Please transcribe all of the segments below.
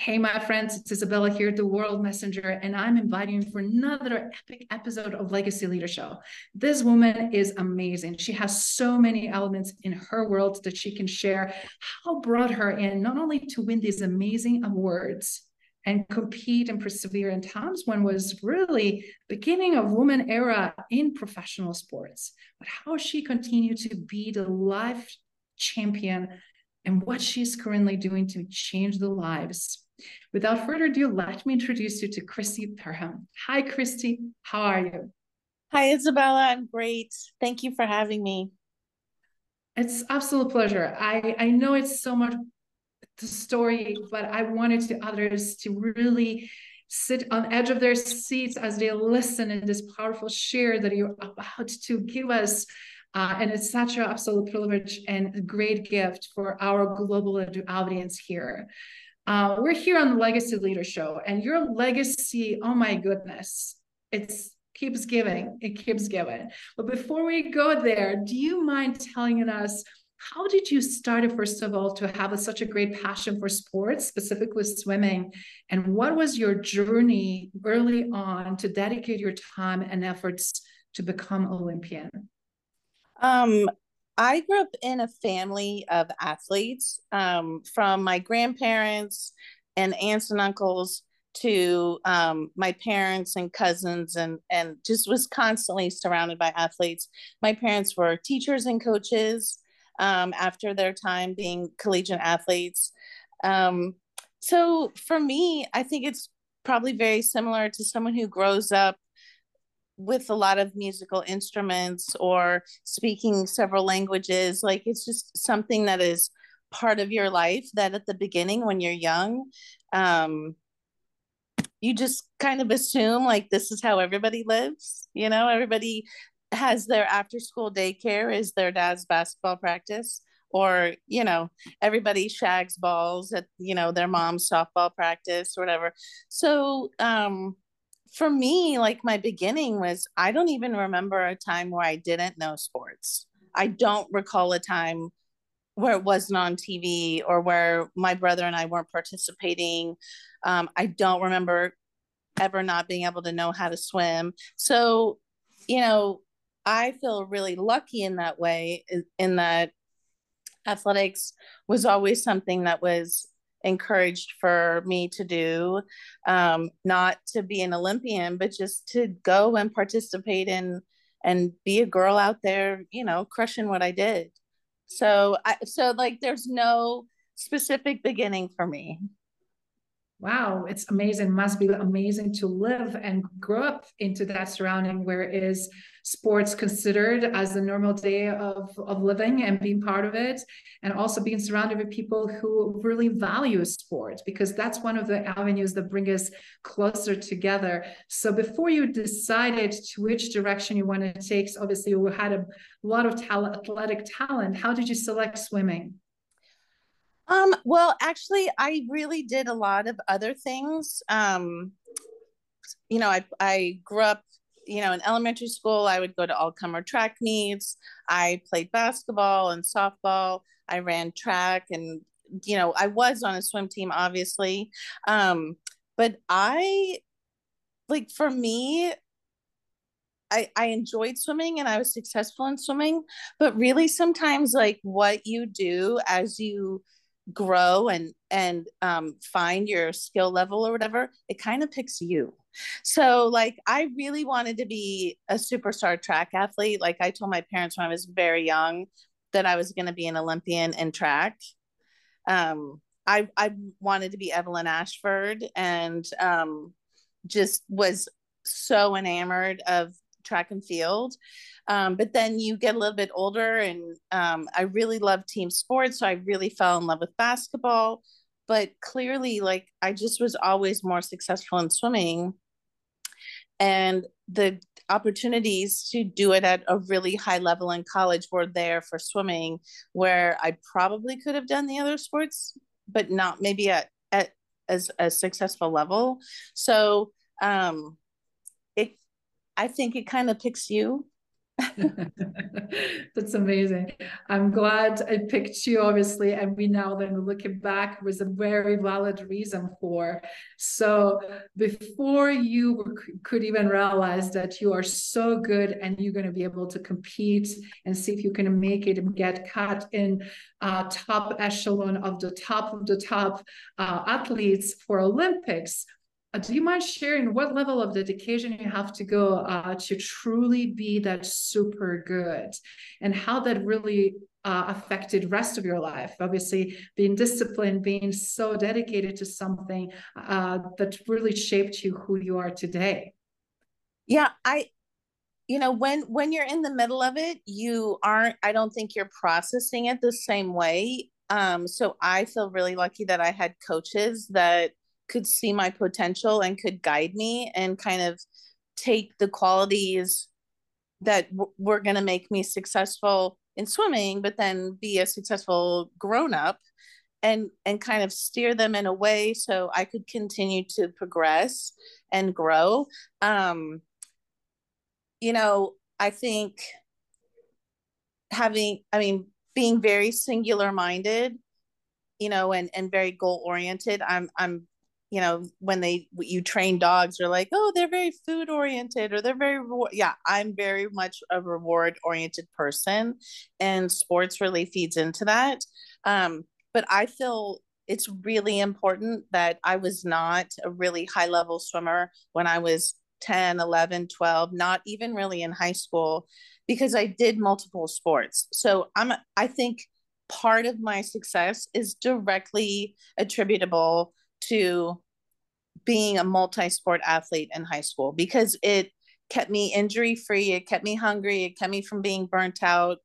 Hey, my friends, it's Isabella here, the World Messenger, and I'm inviting you for another epic episode of Legacy Leader Show. This woman is amazing. She has so many elements in her world that she can share. How brought her in not only to win these amazing awards and compete and persevere in times when was really beginning of woman era in professional sports, but how she continued to be the life champion and what she's currently doing to change the lives Without further ado, let me introduce you to Crissy Perham. Hi, Crissy. How are you? Hi, Isabella. I'm great. Thank you for having me. It's absolute pleasure. I, I know it's so much the story, but I wanted to others to really sit on edge of their seats as they listen in this powerful share that you're about to give us. Uh, and it's such an absolute privilege and great gift for our global audience here. Uh, we're here on the Legacy Leader Show, and your legacy, oh my goodness, it's keeps giving, it keeps giving. But before we go there, do you mind telling us how did you start, first of all, to have a, such a great passion for sports, specifically swimming? And what was your journey early on to dedicate your time and efforts to become Olympian? Um, I grew up in a family of athletes um, from my grandparents and aunts and uncles to um, my parents and cousins and and just was constantly surrounded by athletes. My parents were teachers and coaches um, after their time being collegiate athletes. Um, so for me, I think it's probably very similar to someone who grows up with a lot of musical instruments or speaking several languages like it's just something that is part of your life that at the beginning when you're young um you just kind of assume like this is how everybody lives you know? Everybody has their after school daycare is their dad's basketball practice or you know everybody shags balls at you know their mom's softball practice or whatever. So um for me, like my beginning was I don't even remember a time where I didn't know sports. I don't recall a time where it wasn't on TV or where my brother and I weren't participating. Um, I don't remember ever not being able to know how to swim. So, you know, I feel really lucky in that way, in that athletics was always something that was encouraged for me to do um, not to be an olympian but just to go and participate in and be a girl out there you know crushing what i did. So i so like there's no specific beginning for me wow it's amazing. Must be amazing to live and grow up into that surrounding where is sports considered as a normal day of, of living and being part of it and also being surrounded with people who really value sports because that's one of the avenues that bring us closer together. So before you decided to which direction you want to take obviously you had a lot of talent athletic talent. How did you select swimming um, well, actually, I really did a lot of other things. Um, you know, I, I grew up, you know, in elementary school, I would go to all comer track meets. I played basketball and softball. I ran track and, you know, I was on a swim team, obviously. Um, but I, like, for me, I, I enjoyed swimming and I was successful in swimming, but really sometimes like what you do as you grow and and um, find your skill level or whatever it kind of picks you. So like i really wanted to be a superstar track athlete. Like i told my parents when i was very young that i was going to be an olympian in track. Um, I, I wanted to be evelyn ashford and um, just was so enamored of track and field. Um, but then you get a little bit older, and um, I really love team sports. So I really fell in love with basketball. But clearly, like I just was always more successful in swimming. And the opportunities to do it at a really high level in college were there for swimming, where I probably could have done the other sports, but not maybe at, at as a successful level. So um, I think it kind of picks you That's amazing. I'm glad I picked you, obviously, and we now then looking back was a very valid reason for. So before you could even realize that you are so good and you're going to be able to compete and see if you can make it and get cut in uh, top echelon of the top of the top uh, athletes for Olympics do you mind sharing what level of dedication you have to go uh, to truly be that super good? And how that really uh, affected rest of your life? Obviously being disciplined being so dedicated to something uh, that really shaped you who you are today. Yeah i you know when when you're in the middle of it you aren't i don't think you're processing it the same way. Um so i feel really lucky that i had coaches that could see my potential and could guide me and kind of take the qualities that w- were going to make me successful in swimming but then be a successful grown up and and kind of steer them in a way so I could continue to progress and grow. Um you know I think having I mean being very singular minded you know and and very goal oriented i'm i'm you know when they you train dogs are like oh they're very food oriented or they're very yeah i'm very much a reward oriented person and sports really feeds into that. Um, but i feel it's really important that i was not a really high level swimmer when i was 10 11 12 not even really in high school because i did multiple sports. So i'm i think part of my success is directly attributable to being a multi-sport athlete in high school because it kept me injury free it kept me hungry it kept me from being burnt out.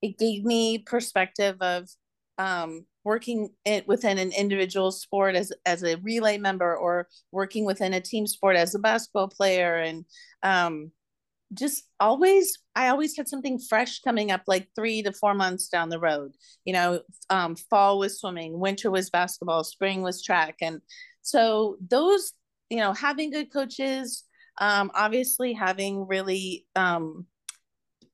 It gave me perspective of um, working it within an individual sport as as a relay member or working within a team sport as a basketball player and um, just always i always had something fresh coming up like three to four months down the road you know um, fall was swimming winter was basketball spring was track. And so those you know having good coaches um, obviously having really um,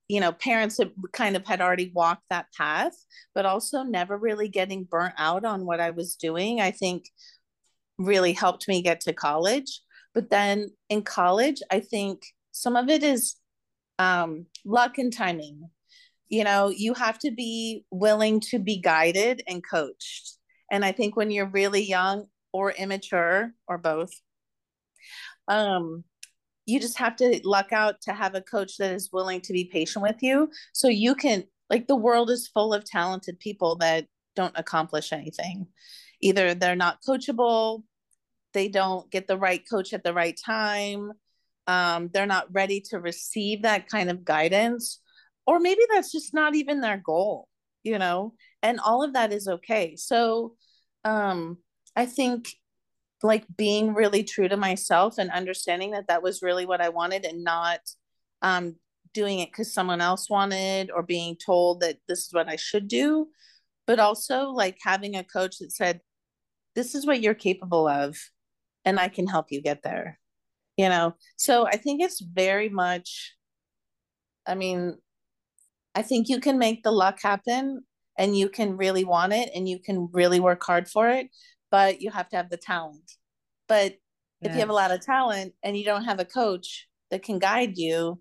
you know parents that kind of had already walked that path but also never really getting burnt out on what i was doing i think really helped me get to college. But then in college i think some of it is um, luck and timing. You know, you have to be willing to be guided and coached. And I think when you're really young or immature or both, um, you just have to luck out to have a coach that is willing to be patient with you so you can like the world is full of talented people that don't accomplish anything either they're not coachable they don't get the right coach at the right time um, they're not ready to receive that kind of guidance or maybe that's just not even their goal you know? And all of that is okay. So um i think like being really true to myself and understanding that that was really what i wanted and not um doing it because someone else wanted or being told that this is what i should do but also like having a coach that said this is what you're capable of and i can help you get there you know? So i think it's very much i mean i think you can make the luck happen and you can really want it and you can really work hard for it but you have to have the talent. But yes. if you have a lot of talent and you don't have a coach that can guide you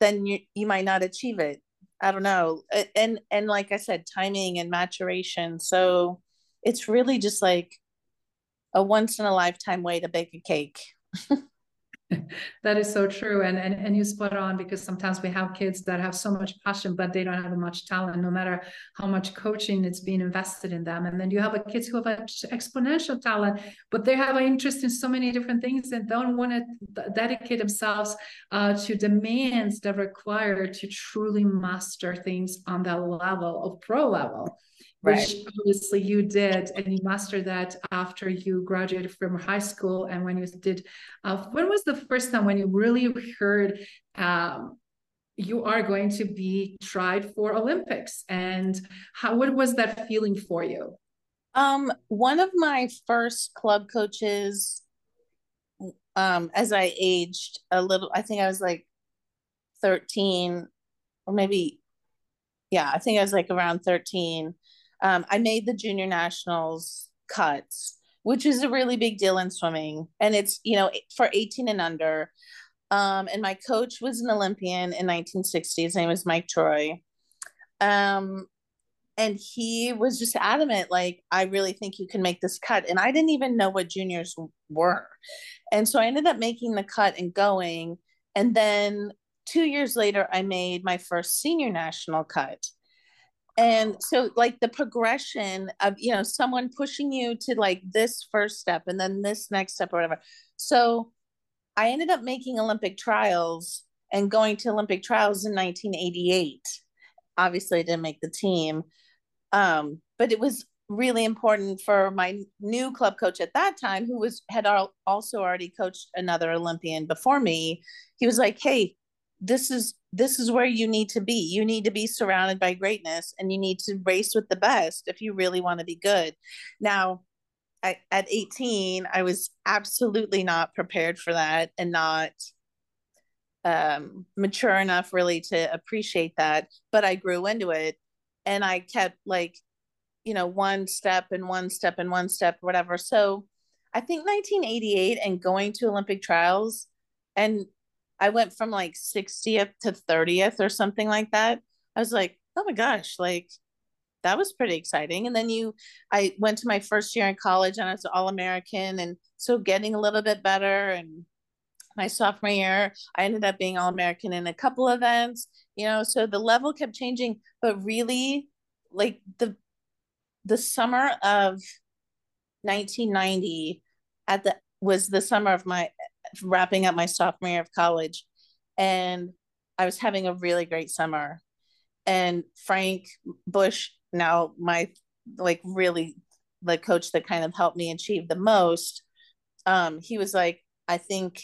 then you you might not achieve it. I don't know. And and like i said timing and maturation. So it's really just like a once in a lifetime way to bake a cake that is so true. And, and and you spot on because sometimes we have kids that have so much passion but they don't have much talent no matter how much coaching it's being invested in them. And then you have a kids who have exponential talent but they have an interest in so many different things and don't want to dedicate themselves uh, to demands that require to truly master things on that level of pro level right. which obviously you did and you mastered that after you graduated from high school and when you did uh, when was the first time when you really heard um, you are going to be tried for olympics? And how what was that feeling for you? Um one of my first club coaches um as i aged a little i think i was like 13 or maybe yeah i think i was like around 13 um, I made the junior nationals cuts, which is a really big deal in swimming. And it's, you know, for 18 and under. Um, and my coach was an Olympian in 1960. His name was Mike Troy. Um, and he was just adamant, like, I really think you can make this cut. And I didn't even know what juniors were. And so I ended up making the cut and going. And then two years later, I made my first senior national cut and so like the progression of you know someone pushing you to like this first step and then this next step or whatever. So i ended up making olympic trials and going to olympic trials in 1988 obviously i didn't make the team um, but it was really important for my new club coach at that time who was had also already coached another olympian before me. He was like hey this is this is where you need to be. You need to be surrounded by greatness and you need to race with the best if you really want to be good. Now I, at 18 i was absolutely not prepared for that and not um, mature enough really to appreciate that but i grew into it and i kept like you know one step and one step and one step whatever. So i think 1988 and going to olympic trials and I went from like 60th to 30th or something like that. I was like, oh my gosh, like that was pretty exciting. And then you, I went to my first year in college and I was all American. And so getting a little bit better. And my sophomore year, I ended up being all American in a couple events, you know, so the level kept changing. But really, like the, the summer of 1990 at the was the summer of my wrapping up my sophomore year of college and I was having a really great summer. And Frank Busch, now my like really the coach that kind of helped me achieve the most, um, he was like, I think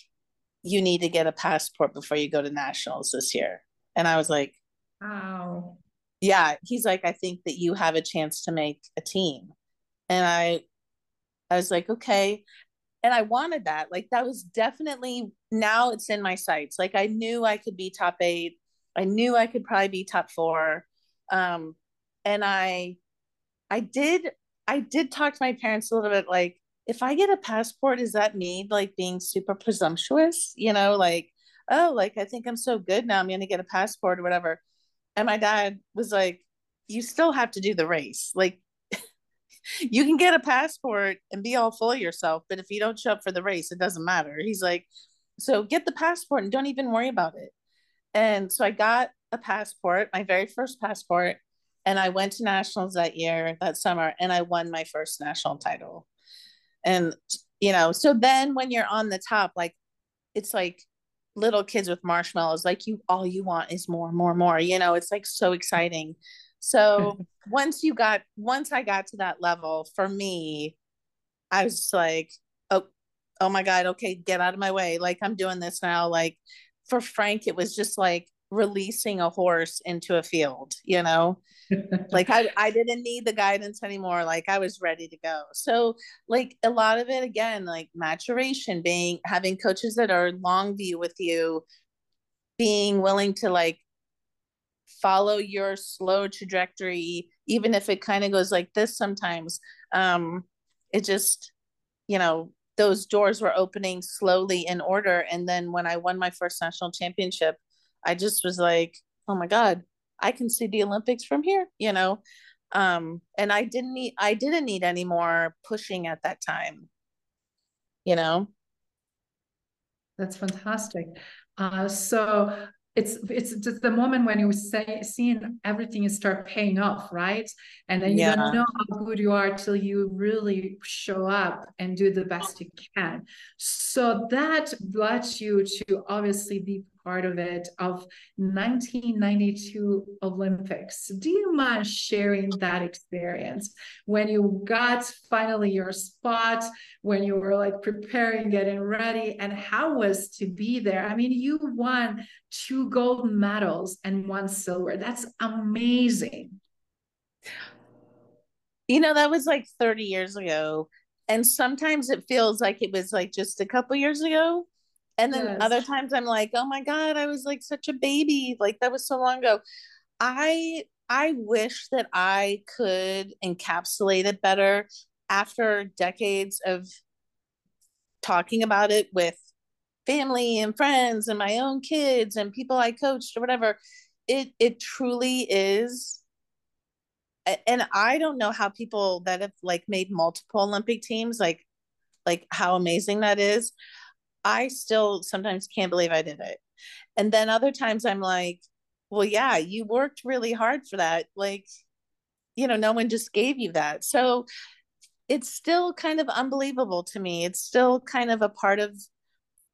you need to get a passport before you go to nationals this year. And I was like, Wow. Yeah. He's like, I think that you have a chance to make a team. And I I was like, okay and I wanted that. Like that was definitely now it's in my sights. Like I knew I could be top eight. I knew I could probably be top four. Um, and I I did I did talk to my parents a little bit like if I get a passport, is that me like being super presumptuous? You know, like, oh, like I think I'm so good now, I'm gonna get a passport or whatever. And my dad was like, You still have to do the race. Like you can get a passport and be all full of yourself, but if you don't show up for the race, it doesn't matter. He's like, so get the passport and don't even worry about it. And so I got a passport, my very first passport, and I went to nationals that year, that summer, and I won my first national title. And you know, so then when you're on the top, like it's like little kids with marshmallows, like you all you want is more, more, more. You know, it's like so exciting. So once you got once I got to that level, for me, I was like, oh, oh my God, okay, get out of my way. Like I'm doing this now. Like for Frank, it was just like releasing a horse into a field, you know? like I, I didn't need the guidance anymore. Like I was ready to go. So like a lot of it again, like maturation, being having coaches that are long view with you, being willing to like follow your slow trajectory even if it kind of goes like this sometimes um it just you know those doors were opening slowly in order. And then when i won my first national championship i just was like oh my god i can see the olympics from here you know? Um and i didn't need i didn't need any more pushing at that time you know? That's fantastic. Uh, so it's it's just the moment when you say seeing everything start paying off right and then you yeah. don't know how good you are till you really show up and do the best you can so that led you to obviously be part of it of 1992 Olympics. Do you mind sharing that experience when you got finally your spot, when you were like preparing, getting ready, and how was to be there? I mean, you won two gold medals and one silver. That's amazing. You know, that was like 30 years ago. And sometimes it feels like it was like just a couple years ago and then yes. other times i'm like oh my god i was like such a baby like that was so long ago i i wish that i could encapsulate it better after decades of talking about it with family and friends and my own kids and people i coached or whatever it it truly is and i don't know how people that have like made multiple olympic teams like like how amazing that is I still sometimes can't believe I did it. And then other times I'm like, well, yeah, you worked really hard for that. Like, you know, no one just gave you that. So it's still kind of unbelievable to me. It's still kind of a part of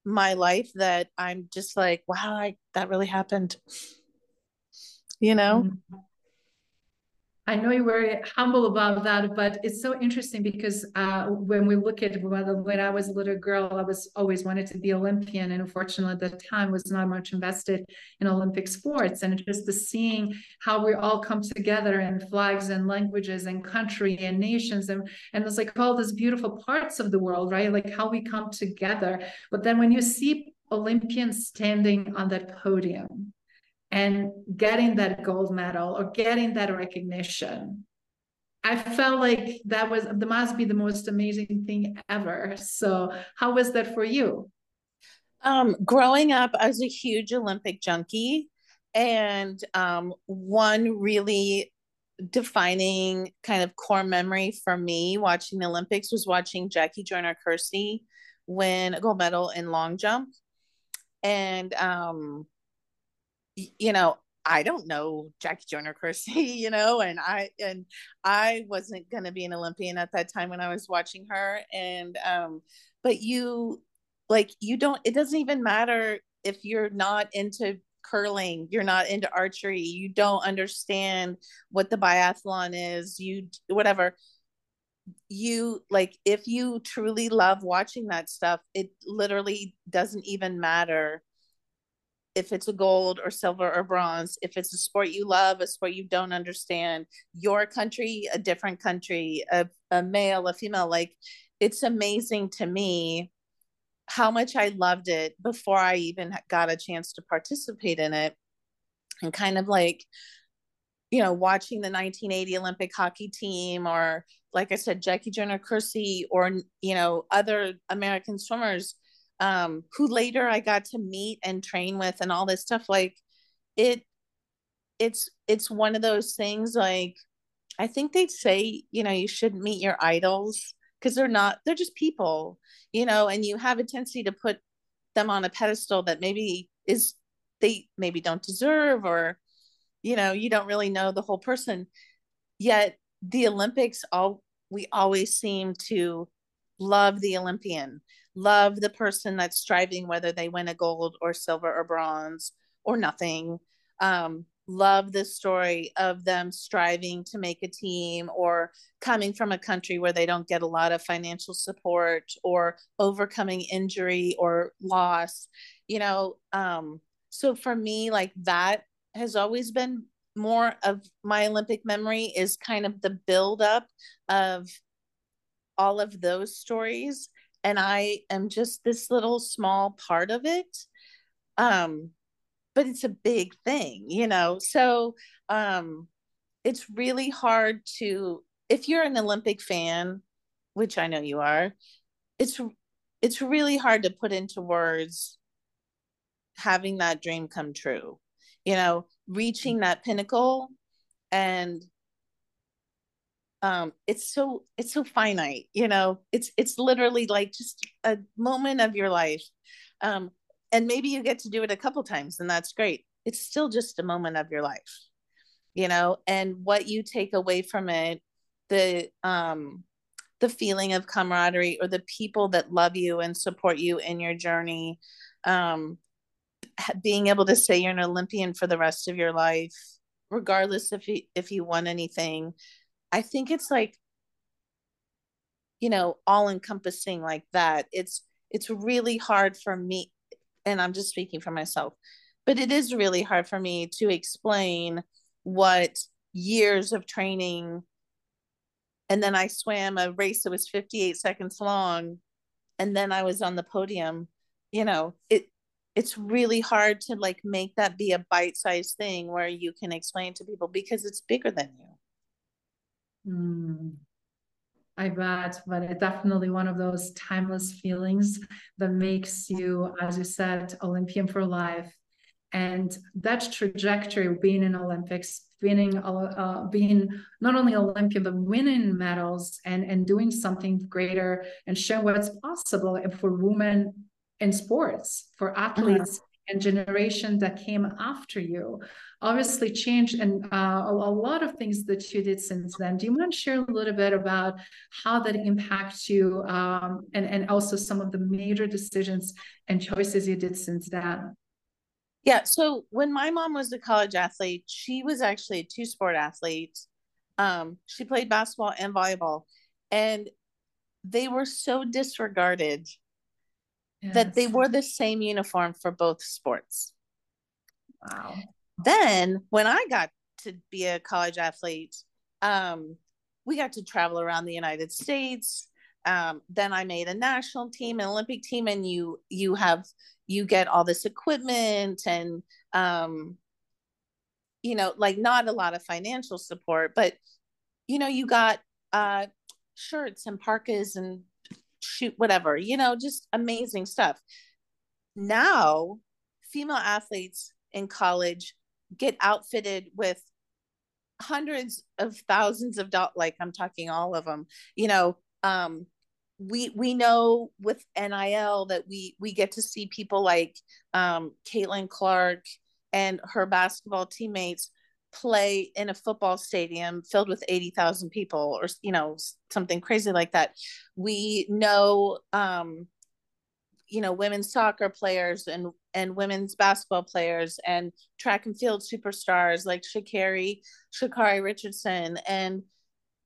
my life that I'm just like, wow, I, that really happened. You know? Mm-hmm. I know you were humble about that, but it's so interesting because uh, when we look at when I was a little girl, I was always wanted to be Olympian, and unfortunately at the time was not much invested in Olympic sports, and just the seeing how we all come together in flags and languages and country and nations, and and it's like all these beautiful parts of the world, right? Like how we come together. But then when you see Olympians standing on that podium and getting that gold medal or getting that recognition. I felt like that was that must be the most amazing thing ever. So how was that for you? Um, growing up i was a huge olympic junkie and um, one really defining kind of core memory for me watching the olympics was watching jackie joyner kersee win a gold medal in long jump. And um, you know, I don't know Jackie Joyner Kersee, you know, and I and I wasn't gonna be an Olympian at that time when I was watching her. And um, but you like you don't it doesn't even matter if you're not into curling, you're not into archery, you don't understand what the biathlon is, you whatever. You like if you truly love watching that stuff, it literally doesn't even matter if it's a gold or silver or bronze, if it's a sport you love, a sport you don't understand, your country, a different country, a, a male, a female, like it's amazing to me how much I loved it before I even got a chance to participate in it. And kind of like, you know, watching the 1980 Olympic hockey team, or like I said, Jackie Joyner Kersee, or, you know, other American swimmers um, who later I got to meet and train with and all this stuff. Like it, it's it's one of those things. Like I think they'd say, you know, you shouldn't meet your idols because they're not. They're just people, you know, and you have a tendency to put them on a pedestal that maybe is they maybe don't deserve or you know you don't really know the whole person yet the olympics all we always seem to love the olympian love the person that's striving, whether they win a gold or silver or bronze or nothing. Um, love the story of them striving to make a team or coming from a country where they don't get a lot of financial support or overcoming injury or loss you know um so for me like that has always been more of my olympic memory is kind of the build up of all of those stories and I am just this little small part of it. Um, but it's a big thing, you know. So um, it's really hard to if you're an Olympic fan, which I know you are. It's it's really hard to put into words having that dream come true. You know, reaching that pinnacle and um it's so it's so finite you know? It's it's literally like just a moment of your life um, and maybe you get to do it a couple times and that's great. It's still just a moment of your life you know? And what you take away from it the um the feeling of camaraderie or the people that love you and support you in your journey um being able to say you're an olympian for the rest of your life regardless if you if you won anything i think it's like you know all encompassing like that. It's it's really hard for me and i'm just speaking for myself but it is really hard for me to explain what years of training and then i swam a race that was 58 seconds long and then i was on the podium. You know it it's really hard to like make that be a bite-sized thing where you can explain to people because it's bigger than you mm. I bet, but it's definitely one of those timeless feelings that makes you, as you said, Olympian for life. And that trajectory, of being in Olympics, winning, uh, being not only Olympian but winning medals and and doing something greater and showing what's possible for women in sports, for athletes. And generation that came after you obviously changed and uh, a, a, lot of things that you did since then. Do you want to share a little bit about how that impacts you um, and, and also some of the major decisions and choices you did since then yeah so when my mom was a college athlete she was actually a two sport athlete. Um, she played basketball and volleyball and they were so disregarded yes. that they wore the same uniform for both sports. Wow. Then when I got to be a college athlete, um, we got to travel around the United States. Um, then I made a national team, an Olympic team, and you you have you get all this equipment and um, you know, like not a lot of financial support, but you know, you got uh, shirts and parkas and shoot whatever you know just amazing stuff. Now female athletes in college get outfitted with hundreds of thousands of dollars like i'm talking all of them you know um we we know with nil that we we get to see people like um caitlin clark and her basketball teammates play in a football stadium filled with 80,000 people or you know something crazy like that. We know um you know women's soccer players and and women's basketball players and track and field superstars like Sha'Carri Sha'Carri Richardson and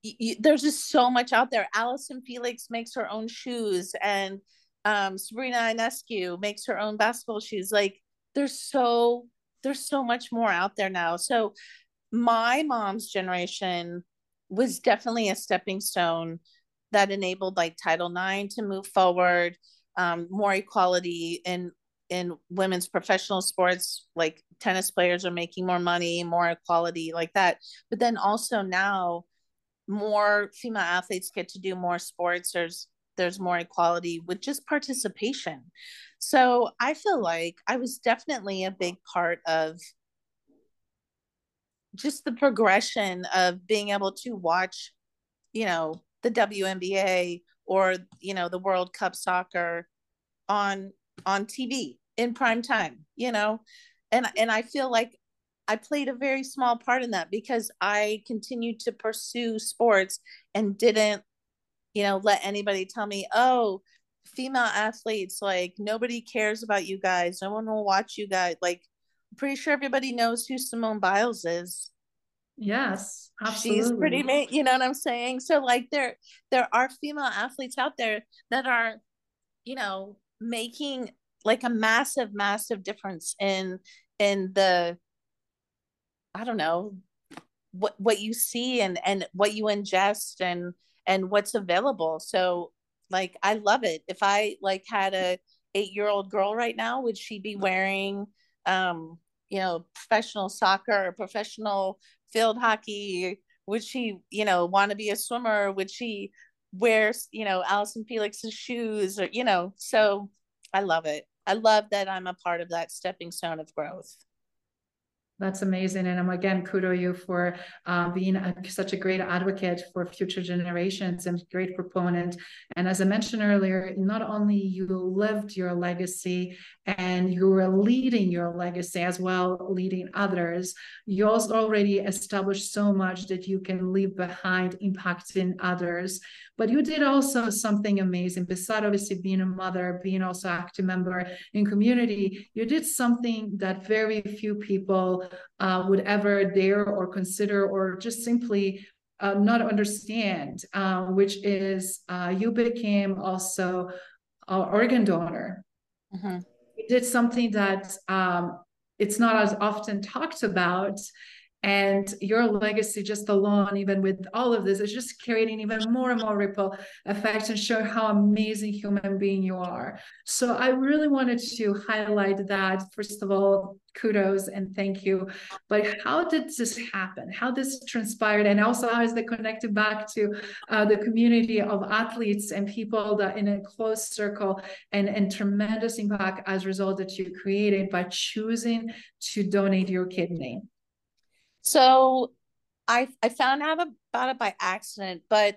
y- y- there's just so much out there. Allyson Felix makes her own shoes and um Sabrina Ionescu makes her own basketball shoes. Like there's so there's so much more out there now. So my mom's generation was definitely a stepping stone that enabled like Title IX to move forward, um, more equality in in women's professional sports. Like tennis players are making more money, more equality like that. But then also now, more female athletes get to do more sports. There's there's more equality with just participation. So I feel like I was definitely a big part of just the progression of being able to watch, you know, the WNBA or, you know, the World Cup soccer on on TV in prime time, you know. And and I feel like I played a very small part in that because I continued to pursue sports and didn't, you know, let anybody tell me, "Oh, female athletes like nobody cares about you guys. No one will watch you guys like i'm pretty sure everybody knows who simone biles is. Yes absolutely. she's pretty you know what i'm saying? So like there there are female athletes out there that are you know making like a massive massive difference in in the i don't know what what you see and and what you ingest and and what's available so like I love it. If I like had a eight year old girl right now, would she be wearing um, you know, professional soccer or professional field hockey? Would she, you know, want to be a swimmer? Would she wear, you know, Allyson Felix's shoes or, you know, so I love it. I love that I'm a part of that stepping stone of growth. That's amazing. And I'm again, kudo you for uh, being a, such a great advocate for future generations and great proponent. And as I mentioned earlier, not only you lived your legacy and you were leading your legacy as well, leading others, you also already established so much that you can leave behind impacting others. But you did also something amazing. Besides obviously being a mother, being also active member in community, you did something that very few people uh, would ever dare or consider or just simply uh, not understand, uh, which is uh, you became also an organ donor. Mm-hmm. Did something that um, it's not as often talked about and your legacy just alone even with all of this is just creating even more and more ripple effects and show how amazing human being you are. So i really wanted to highlight that. First of all kudos and thank you. But how did this happen? How this transpired? And also how is that connected back to uh, the community of athletes and people that in a close circle and, and tremendous impact as a result that you created by choosing to donate your kidney so I I found out about it by accident, but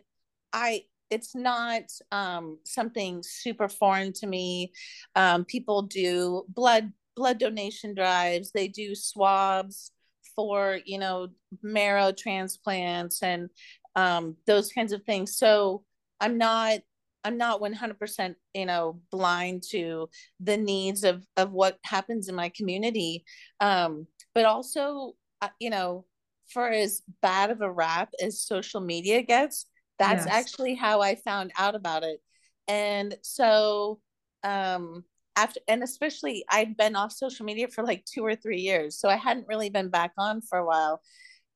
I it's not um, something super foreign to me. Um, people do blood blood donation drives. They do swabs for you know marrow transplants and um, those kinds of things. So I'm not I'm not 100% you know blind to the needs of of what happens in my community. Um, but also you know, for as bad of a rap as social media gets, that's yes. actually how I found out about it. And so, um, after, and especially I'd been off social media for like two or three years. So I hadn't really been back on for a while.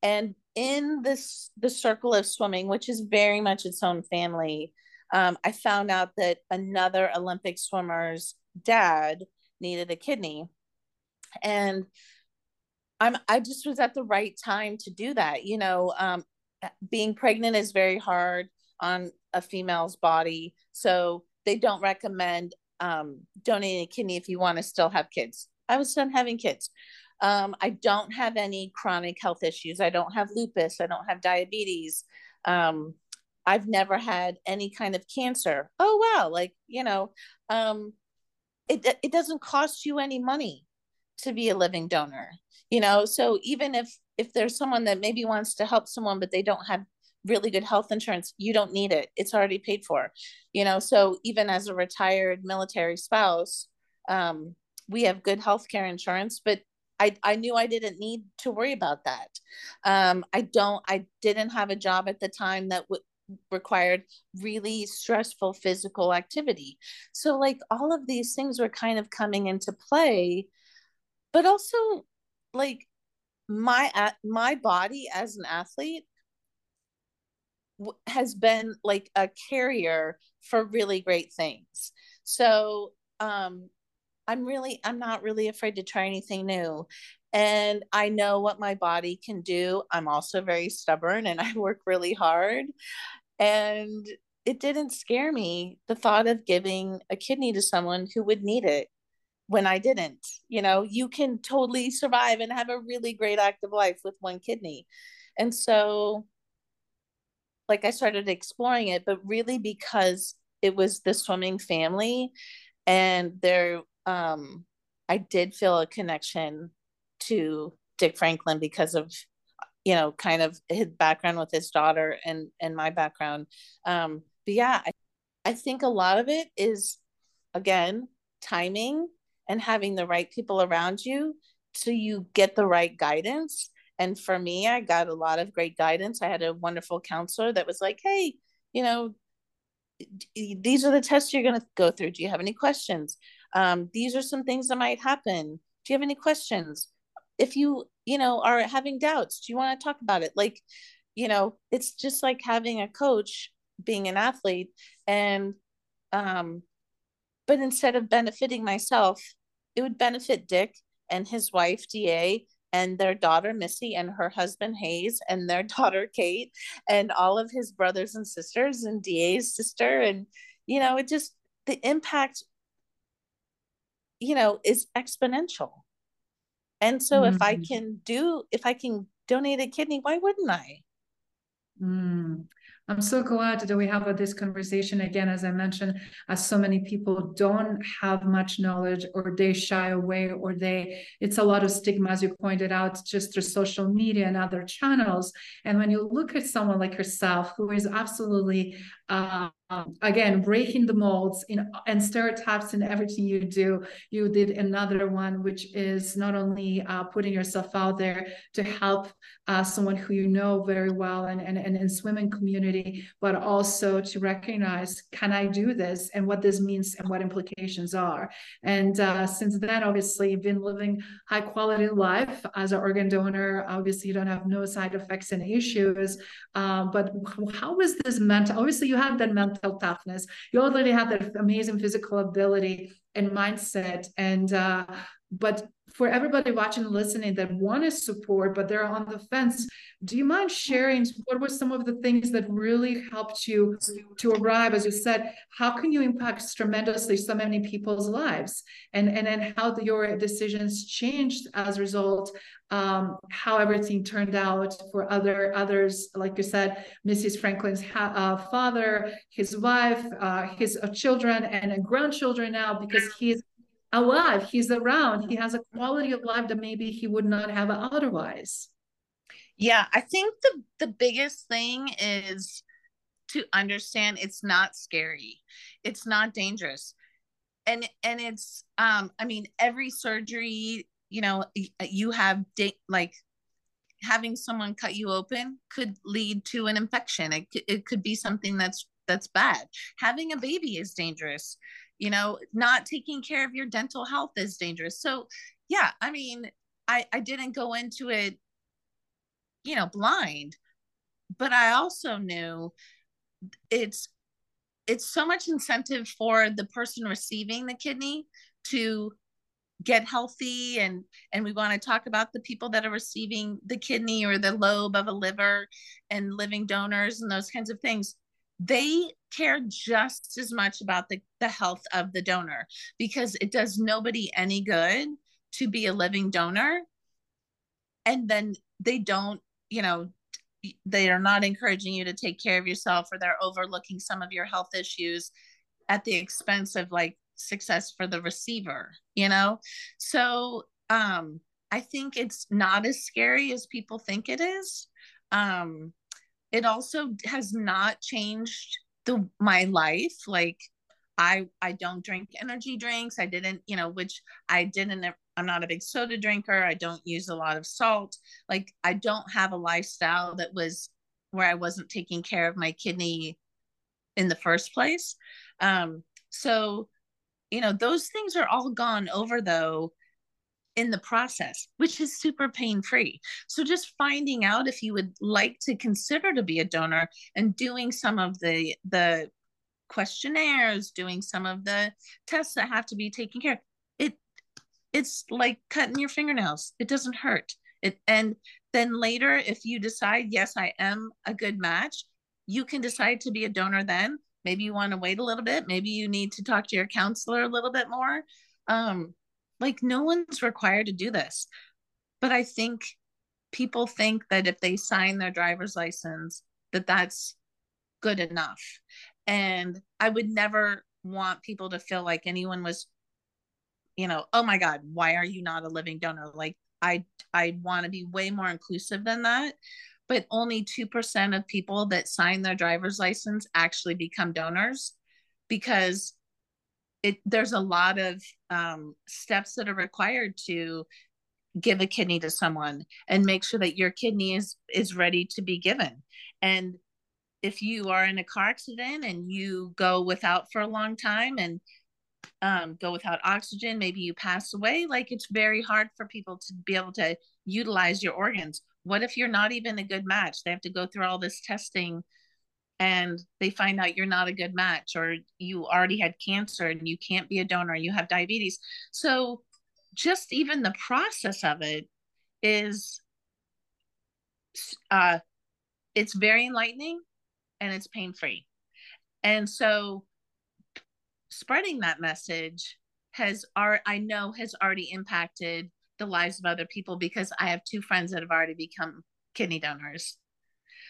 And in this, the circle of swimming, which is very much its own family, um, I found out that another Olympic swimmer's dad needed a kidney. And I'm I just was at the right time to do that. You know, um, being pregnant is very hard on a female's body, so they don't recommend um, donating a kidney if you want to still have kids. I was done having kids. Um, I don't have any chronic health issues. I don't have lupus. I don't have diabetes. Um, I've never had any kind of cancer. Oh wow, like you know, um, it it doesn't cost you any money to be a living donor you know so even if if there's someone that maybe wants to help someone but they don't have really good health insurance you don't need it it's already paid for you know so even as a retired military spouse um, we have good health care insurance but I, I knew I didn't need to worry about that. Um, I don't, I didn't have a job at the time that w- required really stressful physical activity. So, like, all of these things were kind of coming into play, but also like my my body as an athlete has been like a carrier for really great things. So um i'm really i'm not really afraid to try anything new. And i know what my body can do. I'm also very stubborn and i work really hard. And it didn't scare me the thought of giving a kidney to someone who would need it when I didn't. You know, you can totally survive and have a really great active life with one kidney. And so, like, I started exploring it, but really because it was the swimming family and there, um, I did feel a connection to Dick Franklin because of you know kind of his background with his daughter and and my background um but yeah I, I think a lot of it is again timing and having the right people around you so you get the right guidance. And for me, I got a lot of great guidance. I had a wonderful counselor that was like, hey, you know, these are the tests you're going to go through. Do you have any questions? Um, these are some things that might happen. Do you have any questions? If you, you know, are having doubts, do you want to talk about it? Like, you know, it's just like having a coach being an athlete and um but instead of benefiting myself it would benefit Dick and his wife Da and their daughter Missy and her husband Hayes and their daughter Kate and all of his brothers and sisters and Da's sister and you know it just the impact you know is exponential And so mm-hmm. if I mm. can do, if I can donate a kidney, why wouldn't I? Mm. I'm so glad that we have this conversation again. As I mentioned, as so many people don't have much knowledge, or they shy away, or they it's a lot of stigma, as you pointed out, just through social media and other channels. And when you look at someone like yourself, who is absolutely um, again breaking the molds in and stereotypes in everything you do. You did another one which is not only uh, putting yourself out there to help uh, someone who you know very well and, and, and in swimming community but also to recognize can i do this and what this means and what implications are? And uh, since then obviously you've been living high quality life as an organ donor. Obviously you don't have no side effects and issues uh, but how was this mental obviously you have that mental toughness. You already have that amazing physical ability and mindset. And uh, but for everybody watching and listening that want to support but they're on the fence do you mind sharing what were some of the things that really helped you to arrive? As you said how can you impact tremendously so many people's lives? And and then how the, your decisions changed as a result um, how everything turned out for other others? Like you said Missy franklin's ha- uh, father his wife uh, his uh, children and grandchildren now because he's alive he's around. He has a quality of life that maybe he would not have otherwise. Yeah i think the the biggest thing is to understand it's not scary. It's not dangerous. And and it's um i mean every surgery you know you have da- like having someone cut you open could lead to an infection. It, it could be something that's that's bad. Having a baby is dangerous you know not taking care of your dental health is dangerous. So yeah i mean i i didn't go into it you know blind but i also knew it's it's so much incentive for the person receiving the kidney to get healthy and and we want to talk about the people that are receiving the kidney or the lobe of a liver and living donors and those kinds of things they care just as much about the, the health of the donor because it does nobody any good to be a living donor. And then they don't you know they are not encouraging you to take care of yourself or they're overlooking some of your health issues at the expense of like success for the receiver you know? So um i think it's not as scary as people think it is. Um it also has not changed the my life like i i don't drink energy drinks i didn't you know which i didn't i'm not a big soda drinker i don't use a lot of salt like i don't have a lifestyle that was where i wasn't taking care of my kidney in the first place. Um so you know those things are all gone over though in the process, which is super pain free. So just finding out if you would like to consider to be a donor and doing some of the the questionnaires, doing some of the tests that have to be taken care of. It it's like cutting your fingernails. It doesn't hurt. It and then later if you decide yes, I am a good match, you can decide to be a donor then. Maybe you want to wait a little bit, maybe you need to talk to your counselor a little bit more. Um like no one's required to do this. But I think people think that if they sign their driver's license that that's good enough. And I would never want people to feel like anyone was you know, oh my god, why are you not a living donor? Like I I want to be way more inclusive than that but only 2% of people that sign their driver's license actually become donors because it there's a lot of um, steps that are required to give a kidney to someone and make sure that your kidney is is ready to be given. And if you are in a car accident and you go without for a long time and um, go without oxygen maybe you pass away like it's very hard for people to be able to utilize your organs. What if you're not even a good match? They have to go through all this testing and they find out you're not a good match or you already had cancer and you can't be a donor you have diabetes so just even the process of it is uh it's very enlightening and it's pain free and so spreading that message has our i know has already impacted the lives of other people because I have two friends that have already become kidney donors.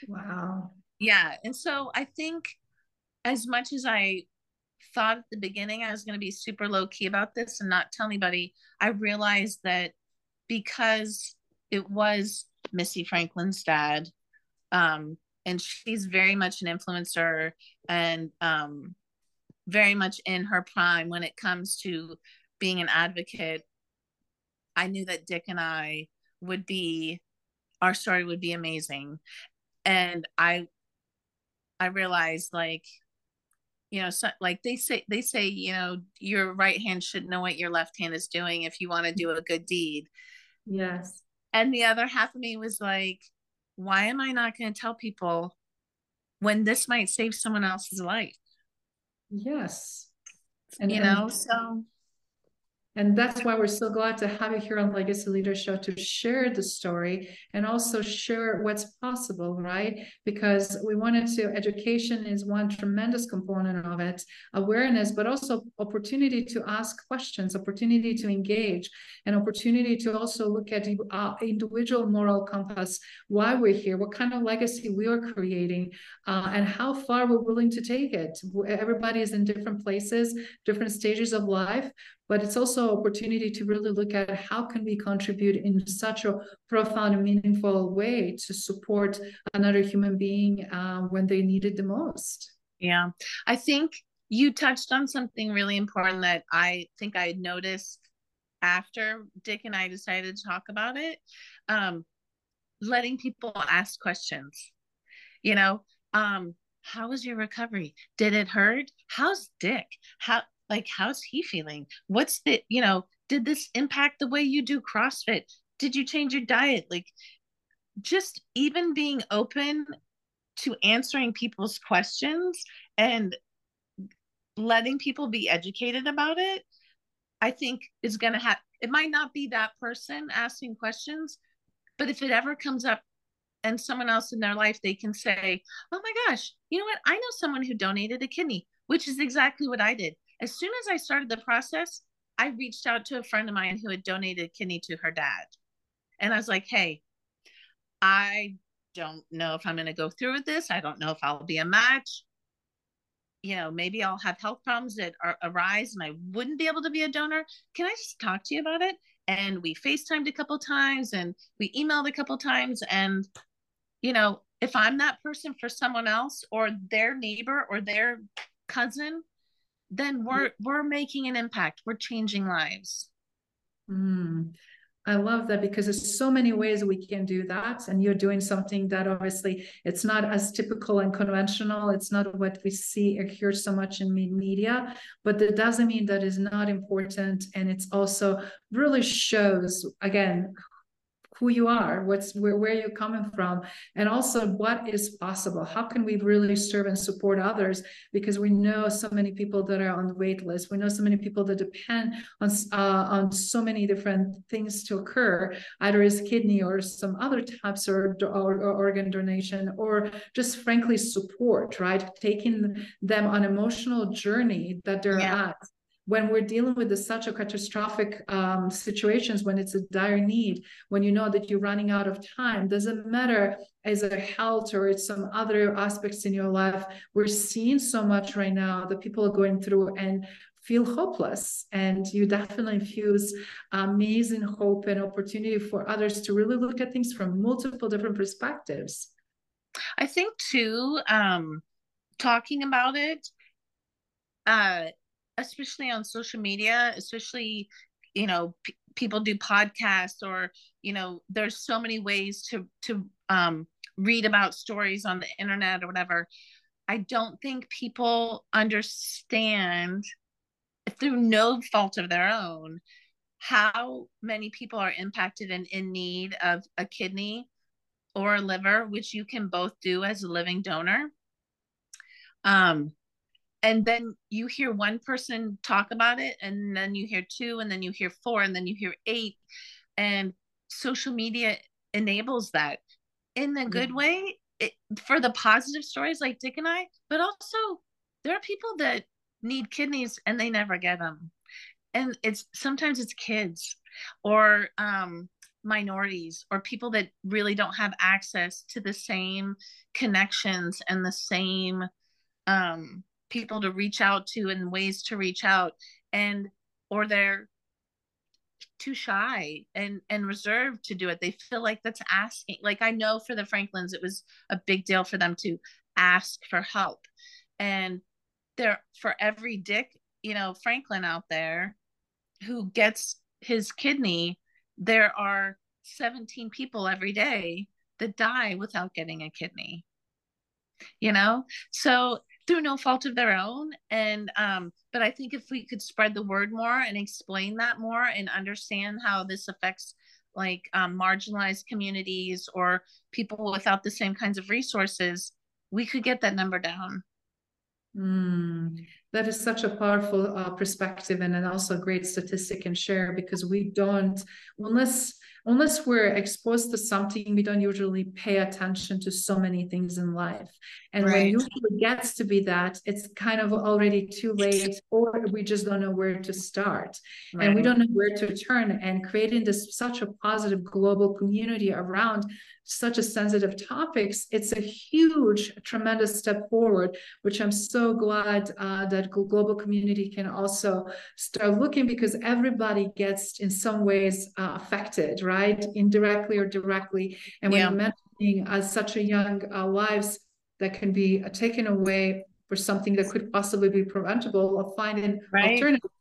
Wow. Yeah. And so I think as much as I thought at the beginning I was going to be super low key about this and not tell anybody, I realized that because it was Missy Franklin's dad, um, and she's very much an influencer and um, very much in her prime when it comes to being an advocate. I knew that Dick and I would be, our story would be amazing. And I, I realized like, you know, so, like they say, they say, you know, your right hand should know what your left hand is doing if you want to do a good deed. Yes. And the other half of me was like, why am I not going to tell people when this might save someone else's life? Yes. And, you know, and, so and that's why we're so glad to have you here on Legacy Leader Show to share the story and also share what's possible, right? Because we wanted to, education is one tremendous component of it, awareness, but also opportunity to ask questions, opportunity to engage, and opportunity to also look at uh, individual moral compass, why we're here, what kind of legacy we are creating, uh, and how far we're willing to take it. Everybody is in different places, different stages of life, but it's also an opportunity to really look at how can we contribute in such a profound and meaningful way to support another human being uh, when they need it the most. Yeah. I think you touched on something really important that i think i noticed after dick and i decided to talk about it. Um, letting people ask questions. You know um, how was your recovery? Did it hurt? How's dick? How like how's he feeling? What's the you know did this impact the way you do crossfit? Did you change your diet? Like just even being open to answering people's questions and letting people be educated about it i think is going to have it might not be that person asking questions but if it ever comes up and someone else in their life they can say oh my gosh you know what? I know someone who donated a kidney which is exactly what i did as soon as I started the process, I reached out to a friend of mine who had donated kidney to her dad. And I was like, hey, I don't know if I'm going to go through with this. I don't know if I'll be a match. You know, maybe I'll have health problems that are, arise and I wouldn't be able to be a donor. Can I just talk to you about it? And we FaceTimed a couple times and we emailed a couple times. And, you know, if I'm that person for someone else or their neighbor or their cousin, then we're we're making an impact we're changing lives mm. I love that because there's so many ways we can do that. And you're doing something that obviously it's not as typical and conventional. It's not what we see or hear so much in media, but that doesn't mean that is not important. And it's also really shows again who you are what's where, where you're coming from and also what is possible. How can we really serve and support others? Because we know so many people that are on the wait list. We know so many people that depend on uh, on so many different things to occur either as kidney or some other types or, or, or organ donation or just frankly support right? Taking them on emotional journey that they're yeah. at when we're dealing with such a catastrophic um, situations when it's a dire need when you know that you're running out of time doesn't matter as a health or it's some other aspects in your life? We're seeing so much right now that people are going through and feel hopeless. And you definitely infuse amazing hope and opportunity for others to really look at things from multiple different perspectives. I think too um talking about it uh especially on social media, especially, you know, p- people do podcasts or, you know, there's so many ways to, to, um, read about stories on the internet or whatever. I don't think people understand through no fault of their own how many people are impacted and in need of a kidney or a liver, which you can both do as a living donor. Um, and then you hear one person talk about it and then you hear two and then you hear four and then you hear eight and social media enables that in a good mm-hmm. way it, for the positive stories like dick and i but also there are people that need kidneys and they never get them and it's sometimes it's kids or um minorities or people that really don't have access to the same connections and the same um, people to reach out to and ways to reach out and or they're too shy and and reserved to do it. They feel like that's asking like i know for the franklins it was a big deal for them to ask for help. And there for every dick you know franklin out there who gets his kidney there are 17 people every day that die without getting a kidney you know? So through no fault of their own. And um but i think if we could spread the word more and explain that more and understand how this affects like um, marginalized communities or people without the same kinds of resources we could get that number down. Mm, that is such a powerful uh, perspective and, and also a great statistic and share because we don't unless unless we're exposed to something, we don't usually pay attention to so many things in life. And right. when usually gets to be that, it's kind of already too late, or we just don't know where to start. Right. And we don't know where to turn. And creating this such a positive global community around such a sensitive topics, it's a huge, tremendous step forward, which I'm so glad uh, that global community can also start looking because everybody gets in some ways uh, affected, right? Indirectly or directly. And when yeah. you're mentioning uh, such a young uh, lives that can be uh, taken away for something that could possibly be preventable or finding right. alternatives.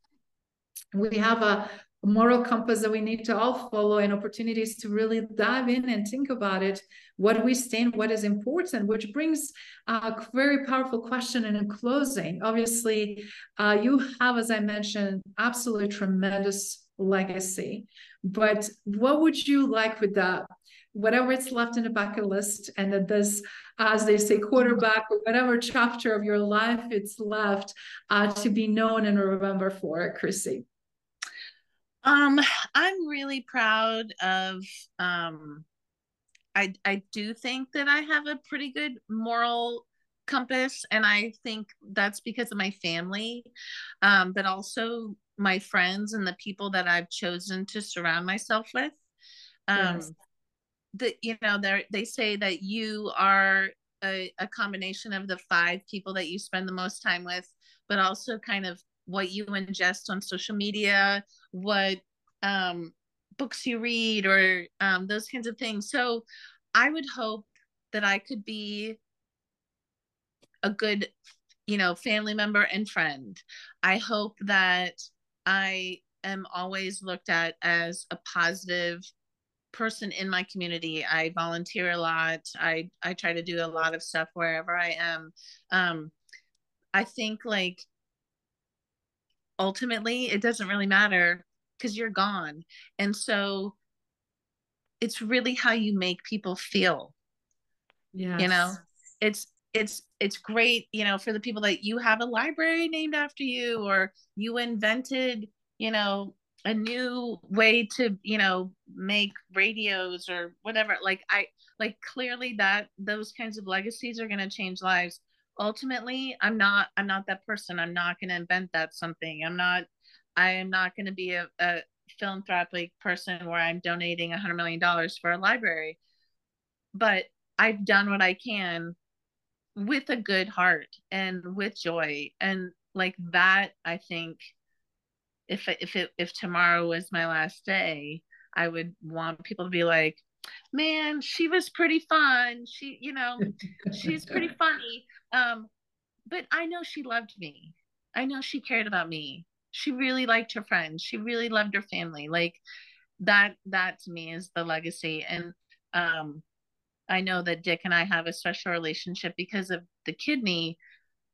We have a moral compass that we need to all follow and opportunities to really dive in and think about it what we stand what is important which brings a very powerful question in closing. Obviously uh, you have as i mentioned absolutely tremendous legacy but what would you like with that whatever it's left in the bucket list and that this as they say quarterback or whatever chapter of your life it's left uh, to be known and remembered for Crissy um, I'm really proud of um I I do think that I have a pretty good moral compass and I think that's because of my family um but also my friends and the people that I've chosen to surround myself with. Um yes. that you know they they say that you are a, a combination of the five people that you spend the most time with but also kind of what you ingest on social media, what um, books you read, or um, those kinds of things. So I would hope that I could be a good, you know, family member and friend. I hope that I am always looked at as a positive person in my community. I volunteer a lot. I I try to do a lot of stuff wherever I am. Um, I think like ultimately it doesn't really matter because you're gone. And so it's really how you make people feel. Yeah you know? It's it's it's great you know for the people that you have a library named after you or you invented you know a new way to you know make radios or whatever. Like i like clearly that those kinds of legacies are going to change lives ultimately i'm not i'm not that person. I'm not going to invent that something. I'm not i am not going to be a, a philanthropic person where i'm donating a hundred million dollars for a library. But i've done what i can with a good heart and with joy. And like that i think if if it if tomorrow was my last day i would want people to be like man she was pretty fun she you know she's pretty funny um, but I know she loved me. I know she cared about me. She really liked her friends. She really loved her family. Like that that to me is the legacy. And um I know that Dick and I have a special relationship because of the kidney,